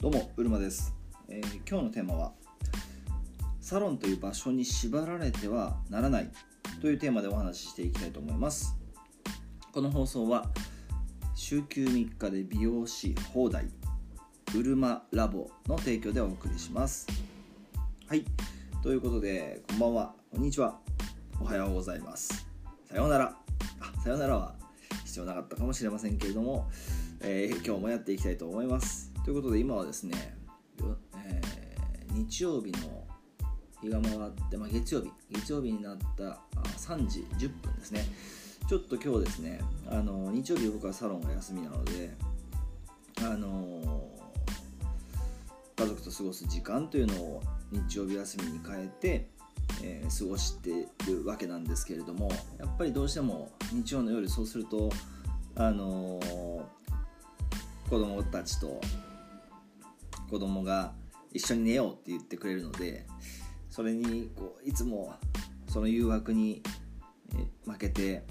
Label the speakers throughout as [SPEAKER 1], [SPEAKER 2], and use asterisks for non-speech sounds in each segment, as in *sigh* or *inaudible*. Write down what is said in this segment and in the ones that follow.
[SPEAKER 1] どうもうるまです、えー今日のテーマはサロンという場所に縛られてはならないというテーマでお話ししていきたいと思います。この放送は週休3日で美容師放題うるまラボの提供でお送りします。はい。ということでこんばんは。こんにちは。おはようございます。さようなら。あさようならは必要なかったかもしれませんけれども、えー今日もやっていきたいと思います。ということで今はですね、えー日曜日の日が回って、まあ、月曜日月曜日になったあ3時10分ですね。ちょっと今日ですねあの日曜日僕はサロンが休みなのであの家族と過ごす時間というのを日曜日休みに変えて、えー過ごしているわけなんですけれどもやっぱりどうしても日曜の夜そうするとあの子供たちと子供が一緒に寝ようって言ってくれるのでそれにこういつもその誘惑に負けて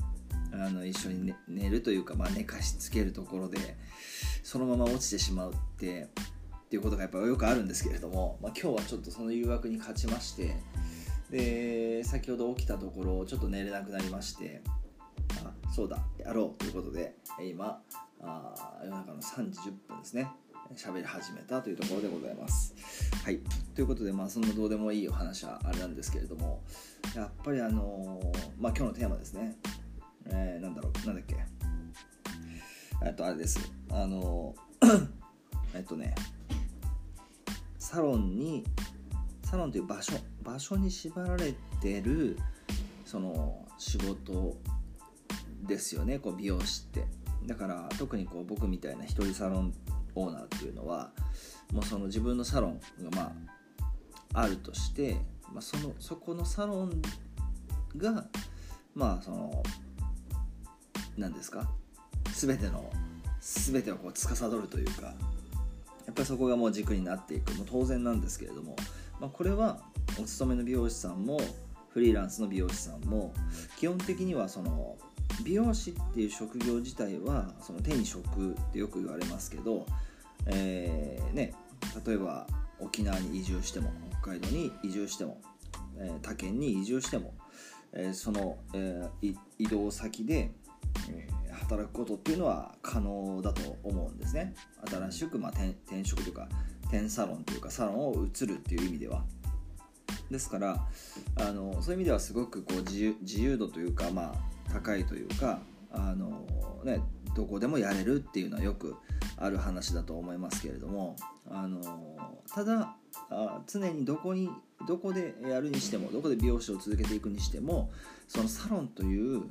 [SPEAKER 1] あの一緒に寝るというか、まあ、寝かしつけるところでそのまま落ちてしまうってっていうことがやっぱよくあるんですけれども、まあ、今日はちょっとその誘惑に勝ちましてで先ほど起きたところちょっと寝れなくなりましてあそうだやろうということで今あ夜中の3時10分ですね。喋り始めたというところでございます。はい。ということでまあそんなどうでもいいお話はあれなんですけれどもやっぱりあのまあ今日のテーマですね、えーなんだろう。なんだっけ。えっとあれです。あの *coughs* えっとね。サロンにサロンという場所場所に縛られてるその仕事ですよね。こう美容師って。だから特にこう僕みたいな一人サロンオーナーっていうのはもうその自分のサロンがまああるとして、まあ、そのそこのサロンがまあその何ですか全ての全てをこう司るというかやっぱりそこがもう軸になっていく。もう当然なんですけれども、まあ、これはお勤めの美容師さんもフリーランスの美容師さんも基本的にはその美容師っていう職業自体はその手に職ってよく言われますけど、えーね、例えば沖縄に移住しても北海道に移住しても、え他県に移住しても、えその、え移動先で、え働くことっていうのは可能だと思うんですね。新しく、まあ、転職というか転サロンというかサロンを移るっていう意味では。ですからあのそういう意味ではすごくこう自由自由度というか、まあ、高いというかあの、ね、どこでもやれるっていうのはよくある話だと思いますけれどもあのただあ常にどこにどこでやるにしてもどこで美容師を続けていくにしてもそのサロンという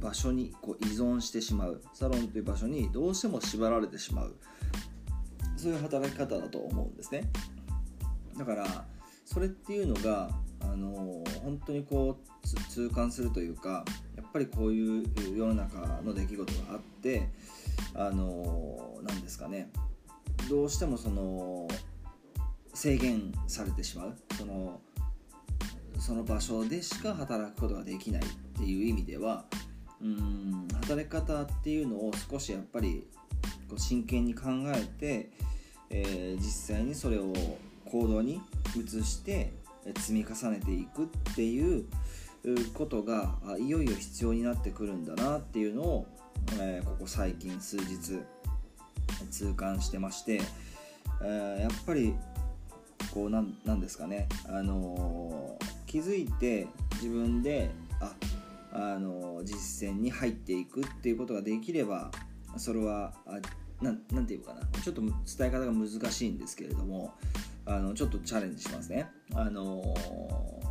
[SPEAKER 1] 場所にこう依存してしまうサロンという場所にどうしても縛られてしまうそういう働き方だと思うんですね。だからそれっていうのがあの本当にこう痛感するというかやっぱりこういう世の中の出来事があってあの何ですかね。どうしてもその制限されてしまう。そのその場所でしか働くことができないっていう意味ではうん働き方っていうのを少しやっぱりこう真剣に考えて、えー実際にそれを行動に移して積み重ねていくっていうことがいよいよ必要になってくるんだなっていうのを、えここ最近数日痛感してまして、えやっぱりこうなんですかね、あのー気づいて自分であ、あのー実践に入っていくっていうことができればそれはあなんなんていうかな。ちょっと伝え方が難しいんですけれどもあのちょっとチャレンジしますね。あのー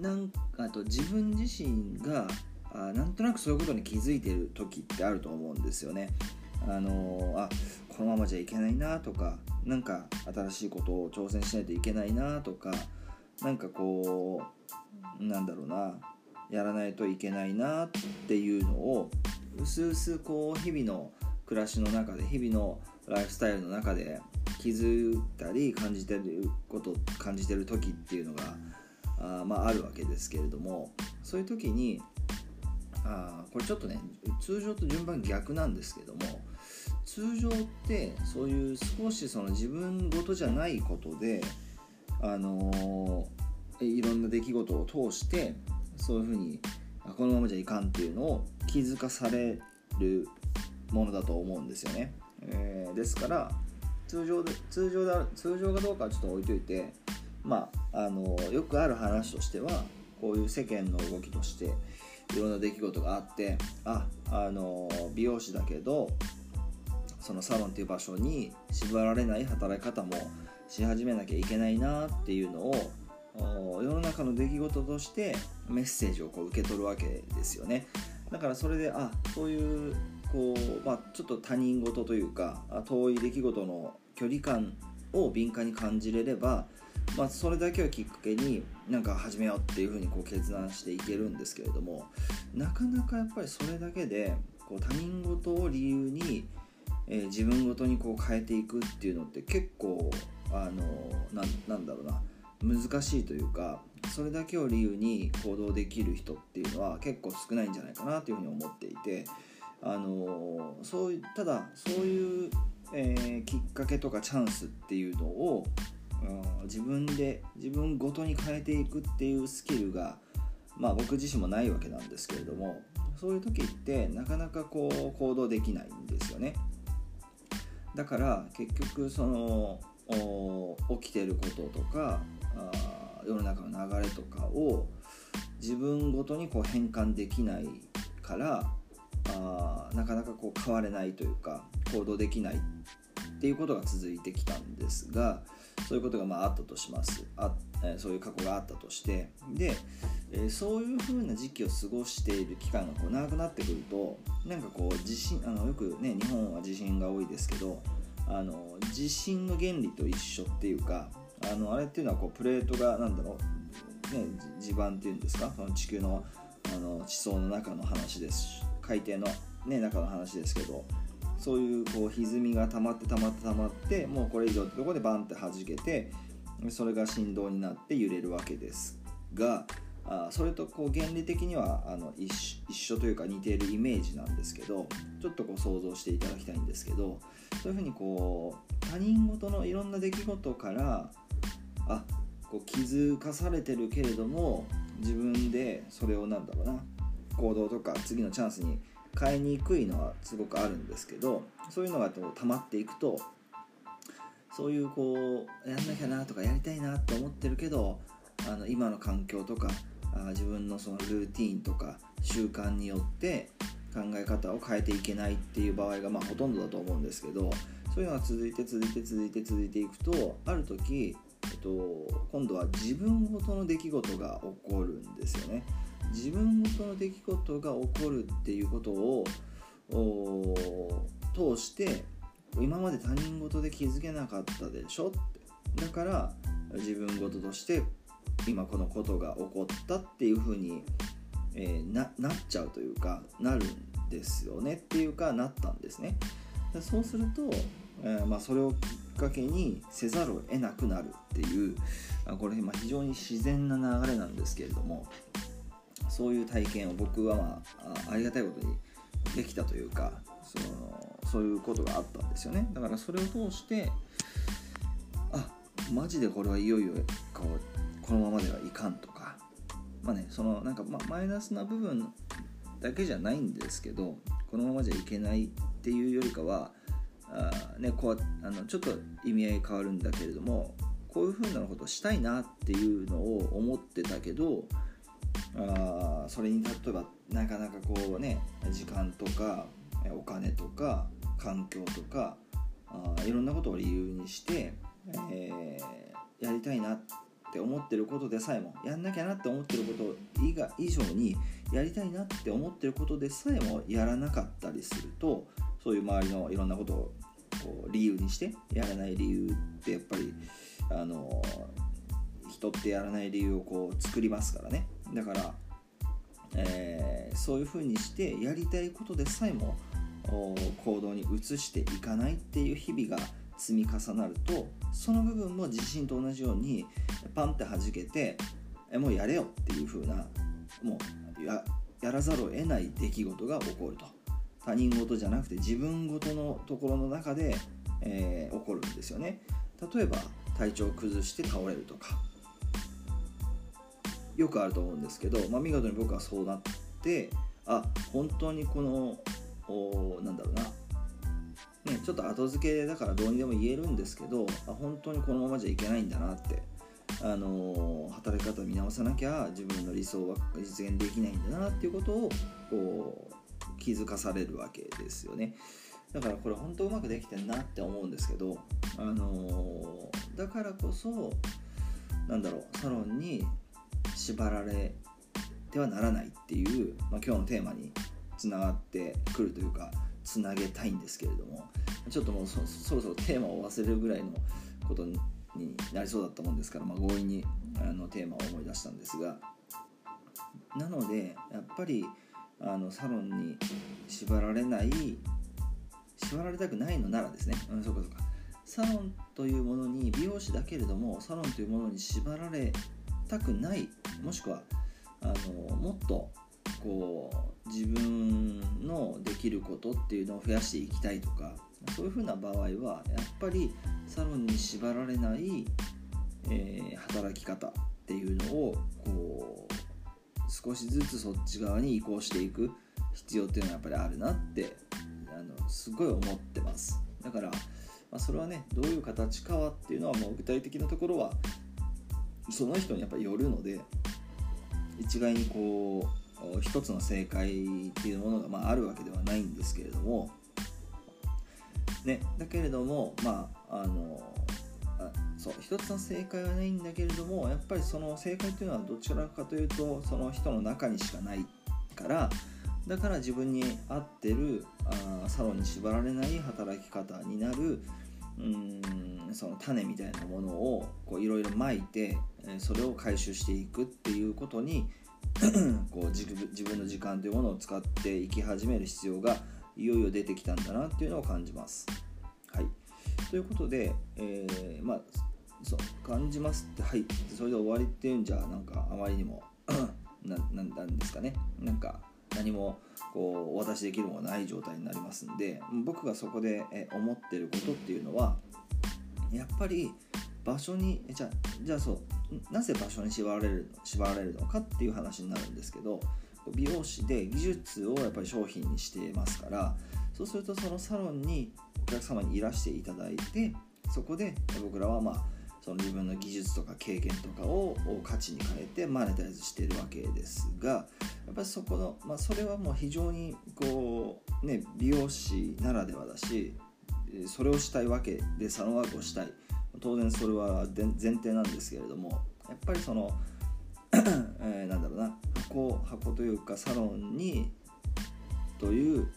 [SPEAKER 1] なんあと自分自身があなんとなくそういうことに気づいてる時ってあると思うんですよね。あのーあこのままじゃいけないなとかなんか新しいことを挑戦しないといけないなとかなんかこうなんだろうなやらないといけないなっていうのをうすうすこう日々の暮らしの中で日々のライフスタイルの中で気づいたり感じてること感じてる時っていうのがあ、まあ、あるわけですけれどもそういう時にあこれちょっとね通常と順番逆なんですけども通常ってそういう少しその自分ごとじゃないことであのいろんな出来事を通してそういうふうにこのままじゃいかんっていうのを気づかされるものだと思うんですよね、えー、ですから通常で通常だ通常かどうかはちょっと置いといてまああのよくある話としてはこういう世間の動きとしていろんな出来事があってああの美容師だけどそのサロンっていう場所に縛られない働き方もし始めなきゃいけないなっていうのを世の中の出来事としてメッセージをこう受け取るわけですよね。だからそれであそういうこう、まあ、ちょっと他人事というか遠い出来事の距離感を敏感に感じれれば、まあ、それだけをきっかけになんか始めようっていうふうにこう決断していけるんですけれどもなかなかやっぱりそれだけでこう他人事を理由に、えー、自分ごとにこう変えていくっていうのって結構あのなんだろうな難しいというかそれだけを理由に行動できる人っていうのは結構少ないんじゃないかなというふうに思っていてあのそういただそういう、えー、きっかけとかチャンスっていうのを、うん、自分で自分ごとに変えていくっていうスキルが、まあ、僕自身もないわけなんですけれどもそういう時ってなかなかこう行動できないんですよね。だから結局その起きてることとかあ世の中の流れとかを自分ごとにこう変換できないからあなかなかこう変われないというか行動できないっていうことが続いてきたんですがそういうことがまああったとします。あ、えー、そういう過去があったとして。で、えー、そういうふうな時期を過ごしている期間がこう長くなってくるとなんかこう地震あのよくね日本は地震が多いですけどあの地震の原理と一緒っていうかあのあれっていうのはこうプレートが何だろう、ね、地盤っていうんですか？その地球のあの地層の中の話です海底の、ね、中の話ですけどそういうこう歪みが溜まって溜まって溜まってもうこれ以上ってとこでバンって弾けてそれが振動になって揺れるわけですがあそれとこう原理的にはあの一緒というか似ているイメージなんですけどちょっとこう想像していただきたいんですけどそういうふうにこう他人事のいろんな出来事からあこう気づかされてるけれども自分でそれをなんだろうな行動とか次のチャンスに変えにくいのはすごくあるんですけどそういうのが溜まっていくとそういうこうやんなきゃなとかやりたいなって思ってるけどあの今の環境とかあ自分のそのルーティンとか習慣によって考え方を変えていけないっていう場合がまあほとんどだと思うんですけどそういうのが続いて続いて続いて続いていくとある時、えっと、今度は自分ごとの出来事が起こるんですよね。自分ごとの出来事が起こるっていうことを通して今まで他人事で気づけなかったでしょって。だから自分事として今このことが起こったっていうふうに、えー、ななっちゃうというかなるんですよね。っていうかなったんですね。そうすると、えー、まあ、それをきっかけにせざるを得なくなるっていうこれま非常に自然な流れなんですけれども。そういう体験を僕は、まあ、ありがたいことにできたというかそのそういうことがあったんですよね。だからそれを通してあマジでこれはいよいよこうこのままではいかんとか。まあねそのなんか、ま、マイナスな部分だけじゃないんですけどこのままじゃいけないっていうよりかはあ、ね、こうあのちょっと意味合い変わるんだけれどもこういうふうなことをしたいなっていうのを思ってたけどあそれに例えばなかなかこうね時間とかお金とか環境とかあいろんなことを理由にして、えー、やりたいなって思ってることでさえもやんなきゃなって思ってること以外以上にやりたいなって思ってることでさえもやらなかったりするとそういう周りのいろんなことをこう理由にしてやらない理由ってやっぱりあの人ってやらない理由をこう作りますからね。だから、えー、そういうふうにしてやりたいことでさえも行動に移していかないっていう日々が積み重なるとその部分も自信と同じようにパンって弾けてもうやれよっていう風なもうややらざるを得ない出来事が起こると。他人事じゃなくて自分事のところの中で、えー、起こるんですよね。例えば体調を崩して倒れるとか。よくあると思うんですけど、まあ、見事に僕はそうなってあ本当にこのおなんだろうな、ね、ちょっと後付けだからどうにでも言えるんですけどあ本当にこのままじゃいけないんだなってあの働き方を見直さなきゃ自分の理想は実現できないんだなっていうことをこう気づかされるわけですよね。だからこれ本当うまくできてんなって思うんですけど、あのだからこそなんだろうサロンに縛られてはならないっていう、まあ、今日のテーマにつながってくるというかつなげたいんですけれどもちょっともうそろそろテーマを忘れるぐらいのことになりそうだったもんですから、まあ、強引にあのテーマを思い出したんですがなのでやっぱりあのサロンに縛られない縛られたくないのならですね、うん、そうかそうか。サロンというものに美容師だけれどもサロンというものに縛られたくないもしくはあのもっとこう自分のできることっていうのを増やしていきたいとかそういうふうな場合はやっぱりサロンに縛られない、えー、働き方っていうのをこう少しずつそっち側に移行していく必要っていうのはやっぱりあるなってあのすごい思ってます。だから、まあ、それはねどういう形かはっていうのはもう具体的なところはその人にやっぱりよるので一概にこう一つの正解っていうものがまああるわけではないんですけれどもね、だけれどもまああのあそう一つの正解はないんだけれどもやっぱりその正解というのはどちらかというとその人の中にしかないからだから自分に合ってるあサロンに縛られない働き方になるうんその種みたいなものをいろいろまいてそれを回収していくっていうことに *clears throat* こう自分の時間というものを使っていき始める必要がいよいよ出てきたんだなっていうのを感じます。はい、ということで、えー、まあそう感じますってはい。それで終わりっていうんじゃなんかあまりにも *clears throat* ななんですかね。なんか何もこうお渡しできるものがない状態になりますんで僕がそこで思ってることっていうのはやっぱり場所にじゃじゃあそうなぜ場所に縛られる縛られるのかっていう話になるんですけど美容師で技術をやっぱり商品にしてますからそうするとそのサロンにお客様にいらしていただいてそこで僕らはまあその自分の技術とか経験とかを価値に変えてマネタイズしてるわけですがやっぱりそこの、まあ、それはもう非常にこうね美容師ならではだしそれをしたいわけでサロンワークをしたい。当然それは前提なんですけれどもやっぱりその *clears throat* えー、なんだろうな箱箱というかサロンにという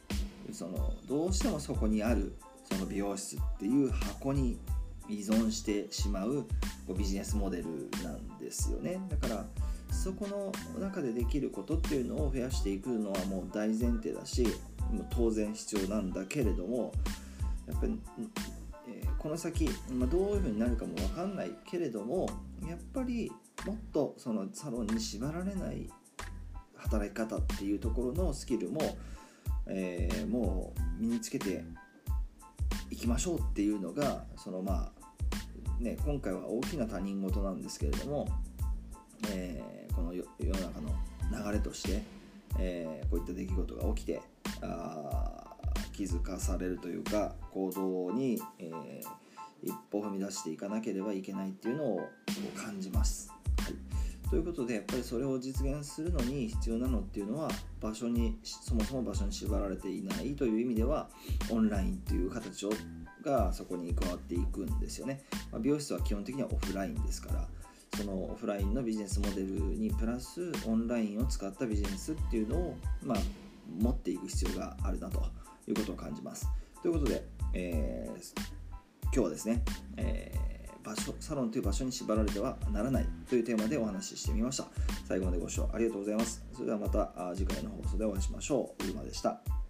[SPEAKER 1] そのどうしてもそこにあるその美容室っていう箱に依存してしまうこうビジネスモデルなんですよね。だからそこの中でできることっていうのを増やしていくのはもう大前提だしもう当然必要なんだけれどもやっぱり、え、この先、まあ、どういうふうになるかも分かんないけれどもやっぱりもっとそのサロンに縛られない働き方っていうところのスキルも、えー、もう身につけていきましょうっていうのがそのまあね今回は大きな他人事なんですけれども、えー、この世の中の流れとして、えー、こういった出来事が起きてあ気づかされるというか行動に、えー、一歩踏み出していかなければいけないっていうのを感じます。はいということでやっぱりそれを実現するのに必要なのっていうのは場所にそもそも場所に縛られていないという意味ではオンラインという形をがそこに加わっていくんですよね、まあ、美容室は基本的にはオフラインですからそのオフラインのビジネスモデルにプラスオンラインを使ったビジネスっていうのを、まあ、持っていく必要があるなということを感じます。ということで、えー、今日はですね、えー場所サロンという場所に縛られてはならないというテーマでお話ししてみました。最後までご視聴ありがとうございます。それではまた次回の放送でお会いしましょう。うるまでした。